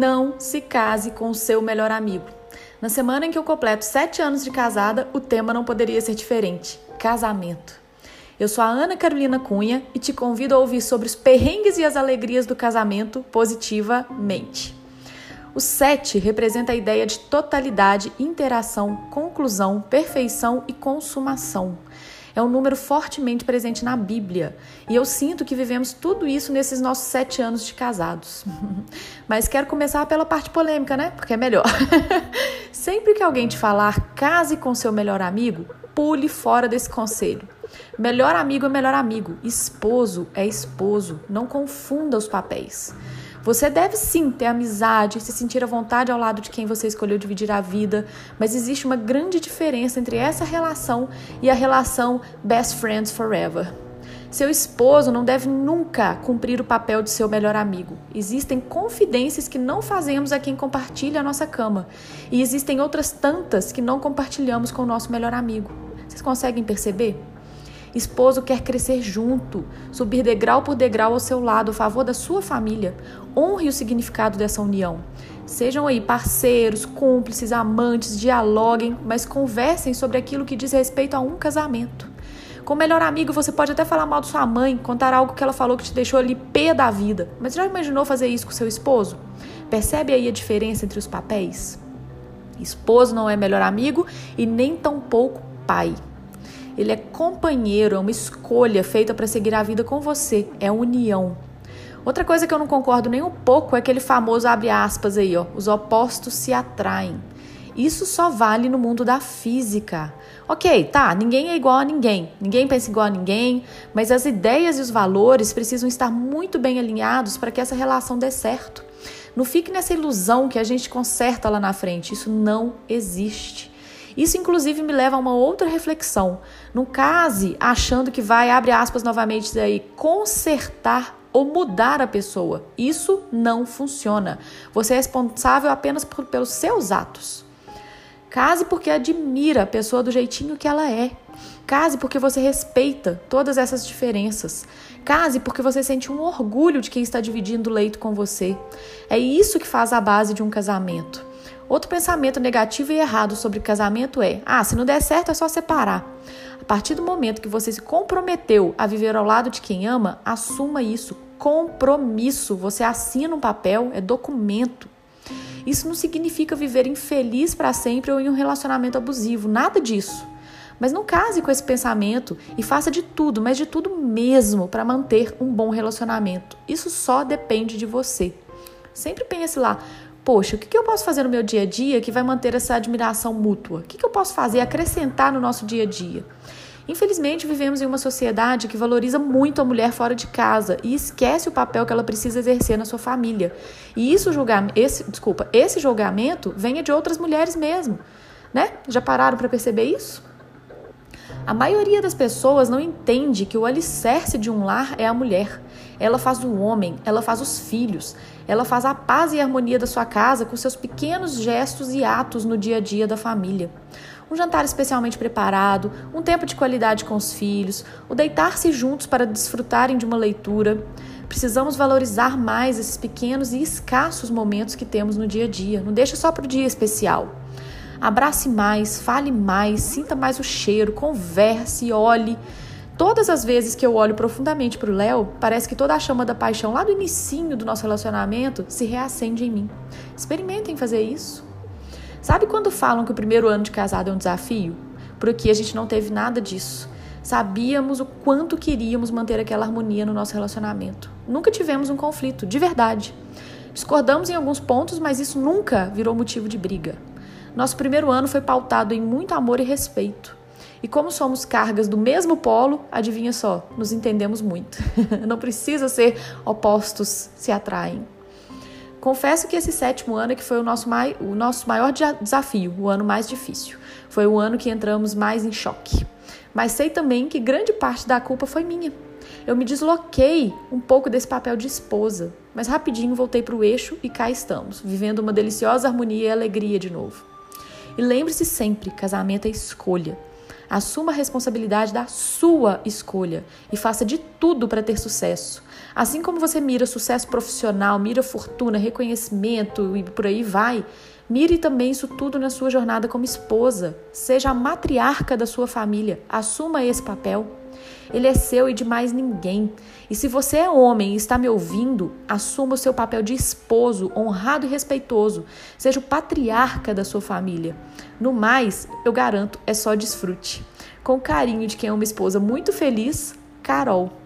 Não se case com o seu melhor amigo. Na semana em que eu completo sete anos de casada, o tema não poderia ser diferente: casamento. Eu sou a Ana Carolina Cunha e te convido a ouvir sobre os perrengues e as alegrias do casamento positivamente. O 7 representa a ideia de totalidade, interação, conclusão, perfeição e consumação. É um número fortemente presente na Bíblia e eu sinto que vivemos tudo isso nesses nossos sete anos de casados. Mas quero começar pela parte polêmica, né? Porque é melhor. Sempre que alguém te falar case com seu melhor amigo, pule fora desse conselho. Melhor amigo é melhor amigo, esposo é esposo. Não confunda os papéis. Você deve sim ter amizade, se sentir à vontade ao lado de quem você escolheu dividir a vida, mas existe uma grande diferença entre essa relação e a relação best friends forever. Seu esposo não deve nunca cumprir o papel de seu melhor amigo. Existem confidências que não fazemos a quem compartilha a nossa cama, e existem outras tantas que não compartilhamos com o nosso melhor amigo. Vocês conseguem perceber? Esposo quer crescer junto, subir degrau por degrau ao seu lado, a favor da sua família. Honre o significado dessa união. Sejam aí parceiros, cúmplices, amantes, dialoguem, mas conversem sobre aquilo que diz respeito a um casamento. Com o melhor amigo, você pode até falar mal de sua mãe, contar algo que ela falou que te deixou ali pé da vida. Mas já imaginou fazer isso com seu esposo? Percebe aí a diferença entre os papéis? Esposo não é melhor amigo e nem tampouco pai. Ele é companheiro, é uma escolha feita para seguir a vida com você, é união. Outra coisa que eu não concordo nem um pouco é aquele famoso abre aspas aí, ó, os opostos se atraem. Isso só vale no mundo da física. Ok, tá, ninguém é igual a ninguém, ninguém pensa igual a ninguém, mas as ideias e os valores precisam estar muito bem alinhados para que essa relação dê certo. Não fique nessa ilusão que a gente conserta lá na frente, isso não existe. Isso, inclusive, me leva a uma outra reflexão. Não case achando que vai, abre aspas novamente aí, consertar ou mudar a pessoa. Isso não funciona. Você é responsável apenas por, pelos seus atos. Case porque admira a pessoa do jeitinho que ela é. Case porque você respeita todas essas diferenças. Case porque você sente um orgulho de quem está dividindo o leito com você. É isso que faz a base de um casamento. Outro pensamento negativo e errado sobre casamento é: ah, se não der certo é só separar. A partir do momento que você se comprometeu a viver ao lado de quem ama, assuma isso. Compromisso. Você assina um papel, é documento. Isso não significa viver infeliz para sempre ou em um relacionamento abusivo, nada disso. Mas não case com esse pensamento e faça de tudo, mas de tudo mesmo, para manter um bom relacionamento. Isso só depende de você. Sempre pense lá: poxa, o que eu posso fazer no meu dia a dia que vai manter essa admiração mútua? O que eu posso fazer, acrescentar no nosso dia a dia? Infelizmente, vivemos em uma sociedade que valoriza muito a mulher fora de casa e esquece o papel que ela precisa exercer na sua família. E isso esse, desculpa, esse julgamento venha de outras mulheres mesmo, né? Já pararam para perceber isso? A maioria das pessoas não entende que o alicerce de um lar é a mulher. Ela faz o homem, ela faz os filhos, ela faz a paz e a harmonia da sua casa com seus pequenos gestos e atos no dia a dia da família. Um jantar especialmente preparado, um tempo de qualidade com os filhos, o deitar-se juntos para desfrutarem de uma leitura. Precisamos valorizar mais esses pequenos e escassos momentos que temos no dia a dia. Não deixa só para o dia especial. Abrace mais, fale mais, sinta mais o cheiro, converse, olhe. Todas as vezes que eu olho profundamente para o Léo, parece que toda a chama da paixão lá do inicinho do nosso relacionamento se reacende em mim. Experimentem fazer isso. Sabe quando falam que o primeiro ano de casado é um desafio? Por aqui a gente não teve nada disso. Sabíamos o quanto queríamos manter aquela harmonia no nosso relacionamento. Nunca tivemos um conflito, de verdade. Discordamos em alguns pontos, mas isso nunca virou motivo de briga. Nosso primeiro ano foi pautado em muito amor e respeito. E como somos cargas do mesmo polo, adivinha só, nos entendemos muito. Não precisa ser opostos se atraem. Confesso que esse sétimo ano é que foi o nosso, mai, o nosso maior desafio, o ano mais difícil. Foi o ano que entramos mais em choque. Mas sei também que grande parte da culpa foi minha. Eu me desloquei um pouco desse papel de esposa, mas rapidinho voltei para o eixo e cá estamos, vivendo uma deliciosa harmonia e alegria de novo. E lembre-se sempre: casamento é escolha. Assuma a responsabilidade da sua escolha e faça de tudo para ter sucesso. Assim como você mira sucesso profissional, mira fortuna, reconhecimento e por aí vai, mire também isso tudo na sua jornada como esposa. Seja a matriarca da sua família. Assuma esse papel. Ele é seu e de mais ninguém. E se você é homem e está me ouvindo, assuma o seu papel de esposo, honrado e respeitoso. Seja o patriarca da sua família. No mais, eu garanto, é só desfrute. Com carinho de quem é uma esposa muito feliz, Carol.